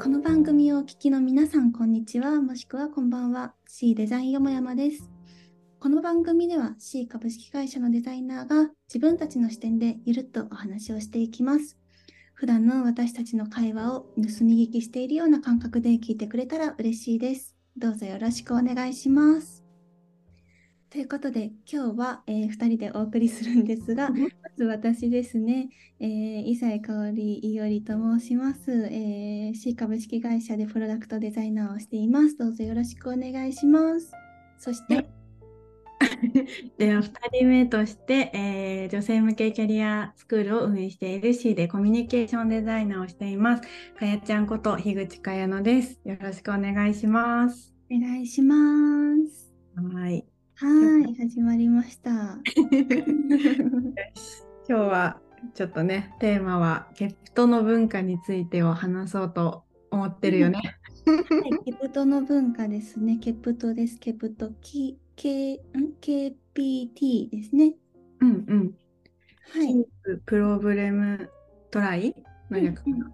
この番組をお聞きの皆さん、こんにちは、もしくはこんばんは。C デザインよもやまです。この番組では C 株式会社のデザイナーが自分たちの視点でゆるっとお話をしていきます。普段の私たちの会話を盗み聞きしているような感覚で聞いてくれたら嬉しいです。どうぞよろしくお願いします。ということで今日は、えー、2人でお送りするんですが、まず私ですね、えー、伊佐香織いよりと申します、えー、C 株式会社でプロダクトデザイナーをしています。どうぞよろしくお願いします。そして、では2人目として、えー、女性向けキャリアスクールを運営している C でコミュニケーションデザイナーをしています。かやちゃんこと樋口かやのです。よろしくお願いします。お願いします。はい。はい、始まりました。今日はちょっとね、テーマはケプトの文化についてを話そうと思ってるよね。はい、ケプトの文化ですね。ケプトです。ケプト、K、K、KPT ですね。うんうん。はい。プロブレムトライの略かな。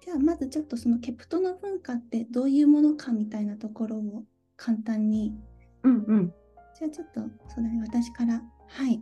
じゃあまずちょっとそのケプトの文化ってどういうものかみたいなところを簡単にうんうん。じゃあちょっとそうだね私から。はい。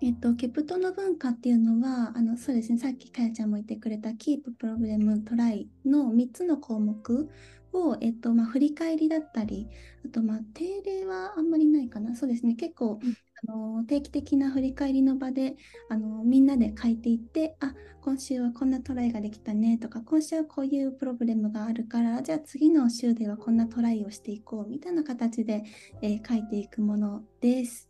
えっと、ケプトの文化っていうのは、あのそうですね、さっきかやちゃんも言ってくれた、キープ、プロブレム、トライの3つの項目を、えっとまあ、振り返りだったり、あと、まあ、定例はあんまりないかな、そうですね、結構、うん、あの定期的な振り返りの場であのみんなで書いていって、あ今週はこんなトライができたねとか、今週はこういうプロブレムがあるから、じゃあ次の週ではこんなトライをしていこうみたいな形で、えー、書いていくものです。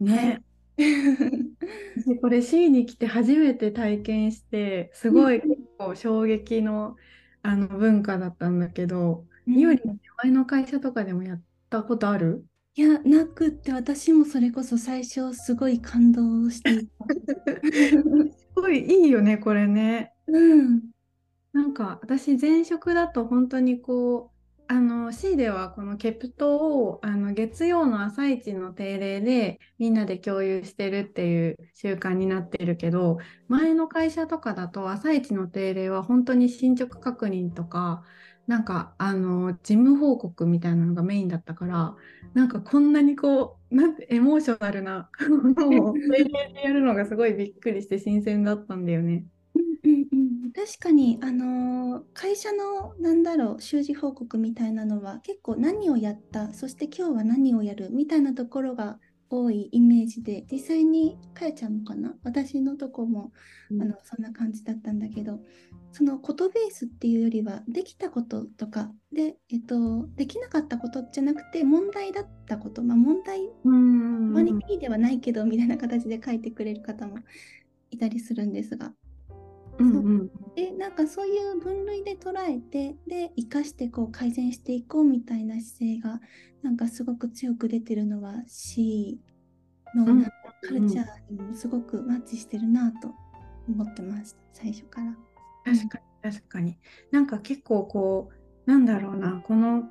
ね。これ C に来て初めて体験してすごい結構衝撃のあの文化だったんだけど、いおり前の会社とかでもやったことある？いや、なくって私もそれこそ最初すごい感動していた。すごいいいよね、これね。うん。なんか私前職だと本当にこうあの C ではこのケプトをあの月曜の朝一の定例でみんなで共有してるっていう習慣になってるけど前の会社とかだと朝一の定例は本当に進捗確認とかなんかあの事務報告みたいなのがメインだったからなんかこんなにこうなんてエモーショナルなものを定例でやるのがすごいびっくりして新鮮だったんだよね。確かに、あのー、会社のなんだろう習字報告みたいなのは結構何をやったそして今日は何をやるみたいなところが多いイメージで実際にかやちゃんもかな私のとこも、うん、あのそんな感じだったんだけどそのことベースっていうよりはできたこととかで、えっと、できなかったことじゃなくて問題だったこと、まあ、問題マニピーではないけどみたいな形で書いてくれる方もいたりするんですが。うんうん、でなんかそういう分類で捉えてで生かしてこう改善していこうみたいな姿勢がなんかすごく強く出てるのは C のカルチャーにもすごくマッチしてるなと思ってました最初から。確かに確かに。なんか結構こうなんだろうなこの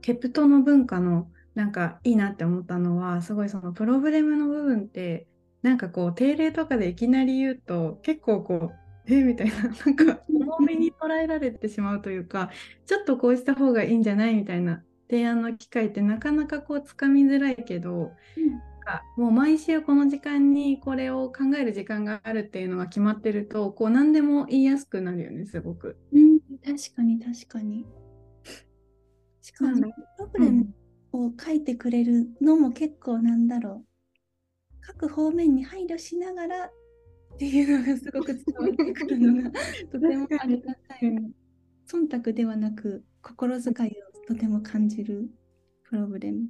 ケプトの文化のなんかいいなって思ったのはすごいそのプロブレムの部分ってなんかこう定例とかでいきなり言うと結構こうえみたいな。なんか重めに捉えられてしまうというかちょっとこうした方がいいんじゃないみたいな。提案の機会ってなかなかこうつかみづらいけど、うん、かもう毎週この時間にこれを考える時間があるっていうのが決まってるとこう何でも言いやすくなるよねすごく。うん、確かに確かに。しかも、プログラムを書いてくれるのも結構なんだろう。各方面に配慮しながらっていうのがすごく伝わってくるのが とてもありがたい。忖度ではなく心遣いをとても感じるプログラム。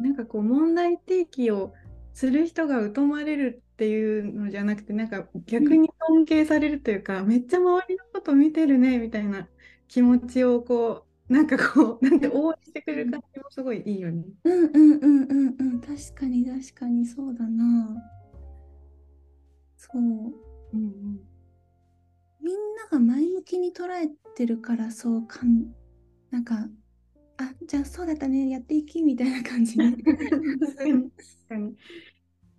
なんかこう問題提起をする人が疎まれるっていうのじゃなくてなんか逆に尊敬されるというか、うん、めっちゃ周りのこと見てるねみたいな気持ちをこうなんかこうなんて応援してくれる感じもすごいいいよね。うんうんうんうんうん確かに確かにそうだな。そう。うんうん、みんなが前向きに捉えてるからそうかんなんかあじゃあそうだったねやっていきみたいな感じに。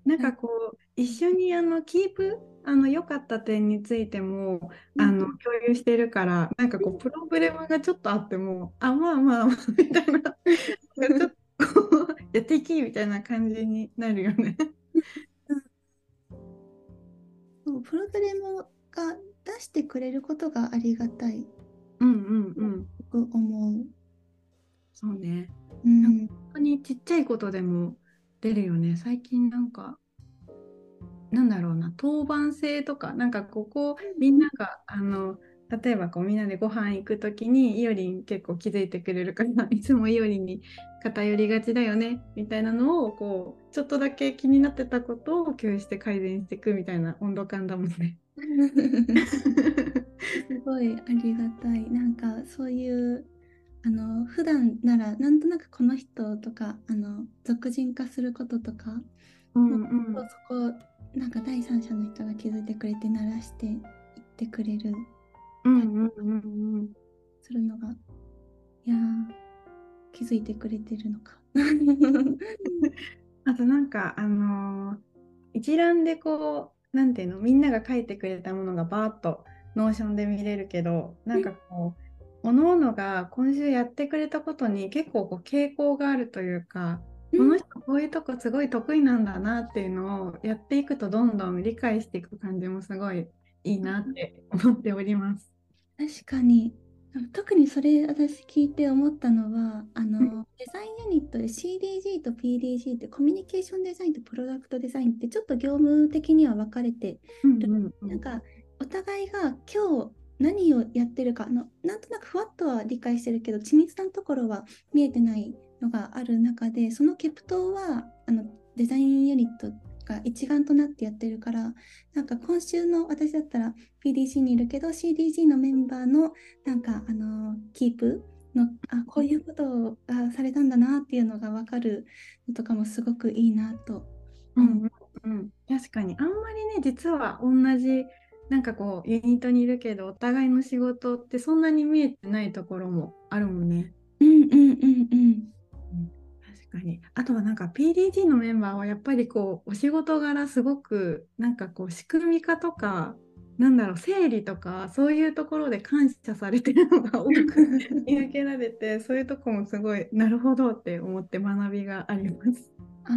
なんかこう一緒にあのキープあの良かった点についてもあの共有してるからなんかこうプロブレムがちょっとあってもあまあまあまあみたいな ちょっとこうやっていきみたいな感じになるよね。プログレムが出してくれることがありがたい。うんうんうん。と思う。そうね。うん、本当にちっちゃいことでも出るよね。最近なんか、なんだろうな、当番制とか、なんかここみんなが、あの、例えばこうみんなでご飯行くときにイオリン結構気づいてくれるからいつもイオリンに偏りがちだよねみたいなのをこうちょっとだけ気になってたことを共有して改善していくみたいな温度感だもんね。すごいありがたい。なんかそういうあの普段ならなんとなくこの人とかあの俗人化することとか、うんうんそこなんか第三者の人が気づいてくれて鳴らしていってくれるうんうんうんうんするのがいや気づいてくれてるのか。あとなんかあのー一覧でこうなんていうのみんなが書いてくれたものがバーッと Notion で見れるけどなんかこう各々が今週やってくれたことに結構こう傾向があるというか、この人こういうとこすごい得意なんだなっていうのをやっていくとどんどん理解していく感じもすごいいいなって思っております。確かに。特にそれ私聞いて思ったのはあの、うん。デザインユニットで CDG と PDG ってコミュニケーションデザインとプロダクトデザインってちょっと業務的には分かれてうんうんうん。なんかお互いが今日何をやってるかのなんとなくふわっとは理解してるけど緻密なところは見えてないのがある中でそのケプトはあのデザインユニットが一丸となってやってるからなんか今週の私だったら PDC にいるけど CDG のメンバーのなんかあのキープのあこういうことがされたんだなっていうのが分かるのとかもすごくいいなと。うんうんうん、確かにあんまりね実は同じなんかこうユニットにいるけどお互いの仕事ってそんなに見えてないところもあるもんね。うんうんうんうん。確かにあとはなんか PDG のメンバーはやっぱりこうお仕事柄すごくなんかこう仕組み化とかなんだろう整理とかそういうところで感謝されてるのが多く 見受けられてそういうとこもすごいなるほどって思って学びがあります。あ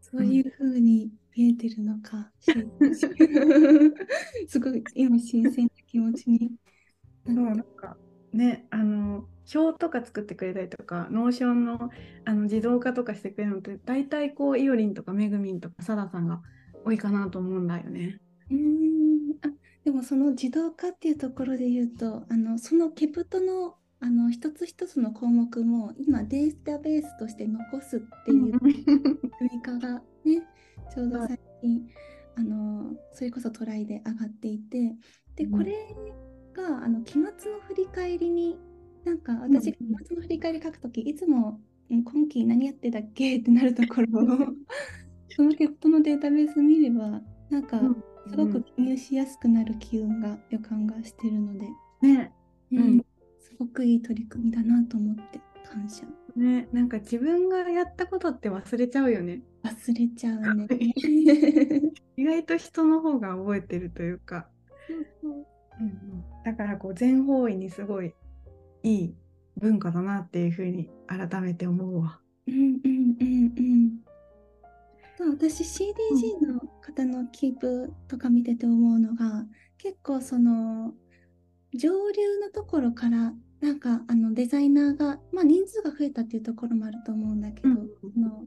そういうふうに見えてるのか。すごい今新鮮な気持ちにとか作ってくれたりとか Notion のあの自動化とかしてくれるのって大体こうイオリンとかめぐみんとかサダさんが多いかなと思うんだよね。うーん。あでもその自動化っていうところで言うとあのそのケプトのあの一つ一つの項目も今データベースとして残すっていう仕組み化がねちょうど最近あのそれこそトライで上がっていてでうん。これがあの期末の振り返りになんか私がうん期末の振り返り書くときいつもうん今期何やってたっけ？ってなるところを そのケプトのデータベース見ればなんかすごく記入しやすくなる機運が予感がしてるので、ね。うん。うん。すごくいい取り組みだなと思って感謝。ね。なんか自分がやったことって忘れちゃうよね。忘れちゃうね。意外と人の方が覚えてるというか、うんうん、だからこう全方位にすごいいい文化だなっていうふうに改めて思うわ。うんうんうんうん。私 CDG の方のキープとか見てて思うのが結構その上流のところからなんかあのデザイナーが、まあ、人数が増えたっていうところもあると思うんだけど、うんその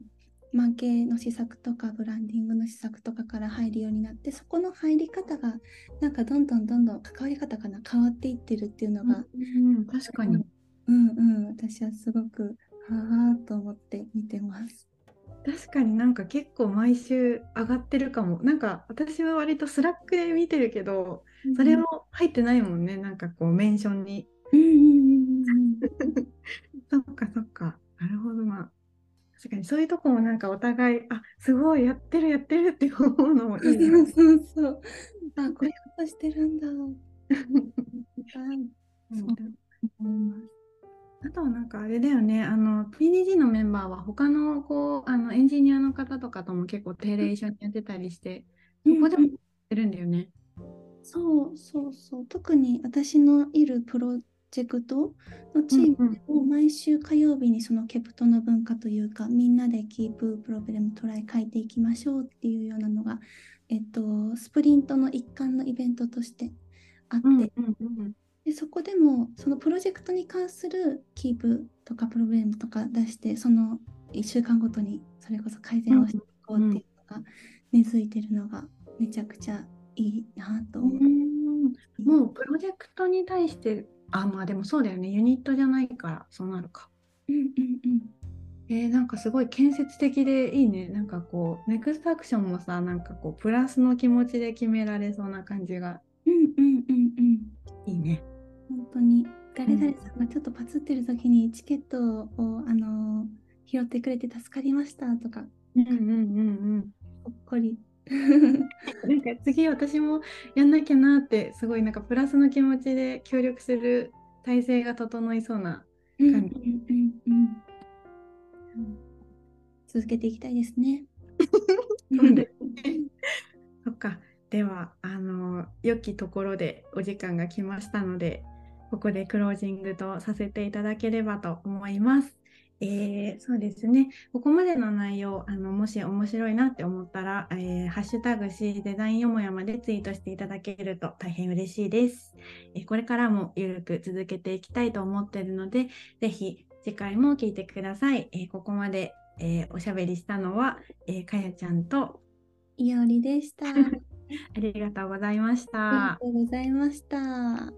マーケの施策とかブランディングの施策とかから入るようになってそこの入り方がなんかどんどんどんどん関わり方かな変わっていってるっていうのが、うん、確かに。うんうん私はすごくはあと思って見てます。確かになんか結構毎週上がってるかも。なんか私は割と Slack で見てるけど、それも入ってないもんね。なんかこうメンションに。うんうんうんうん そっかそっか。なるほどな。確かにそういうとこもなんかお互い、あすごいやってるやってるって思うのもいいね。そうそうそう。あ、こういうことしてるんだ。そう。あとはなんかあれだよね、あの PDG のメンバーは他のこうあのエンジニアの方とかとも結構定例一緒にやってたりして、そこでもてるんだよね。そうそうそう特に私のいるプロジェクトのチームでも毎週火曜日にそのケプトの文化というかみんなでキーププロブレムトライ書いていきましょうっていうようなのが、えっと、スプリントの一環のイベントとしてあって、うんうんうんでそこでもそのプロジェクトに関するキープとかプログラムとか出してその1週間ごとにそれこそ改善をしていこうっていうのが根付いてるのがめちゃくちゃいいなと思う。うん。もうプロジェクトに対して、あ、まあでもそうだよね、ユニットじゃないからそうなるか。うんうんうんえーなんかすごい建設的でいいね。なんかこう、ネクストアクションもさ、なんかこう、プラスの気持ちで決められそうな感じがうんうんうんうんいいね。本当に誰々さんがちょっとパツってる時にチケットを、あの拾ってくれて助かりましたとかうんうんうんほっこり。うん。なんか次私もやんなきゃなって、すごいなんかプラスの気持ちで協力する体制が整いそうな。うんうん感うんうん続けていきたいですね。そうですねそっか。では、あの、良きところでお時間が来ましたので、ここでクロージングとさせていただければと思います。えーそうですね。ここまでの内容、あのもし面白いなって思ったら、えーハッシュタグ C デザインよもやまでツイートしていただけると大変嬉しいです。えーこれからもゆるく続けていきたいと思っているので、ぜひ次回も聞いてください。えーここまで、えーおしゃべりしたのは、えーかやちゃんといおりでした。あ ありがとうございましりがた。とうございました。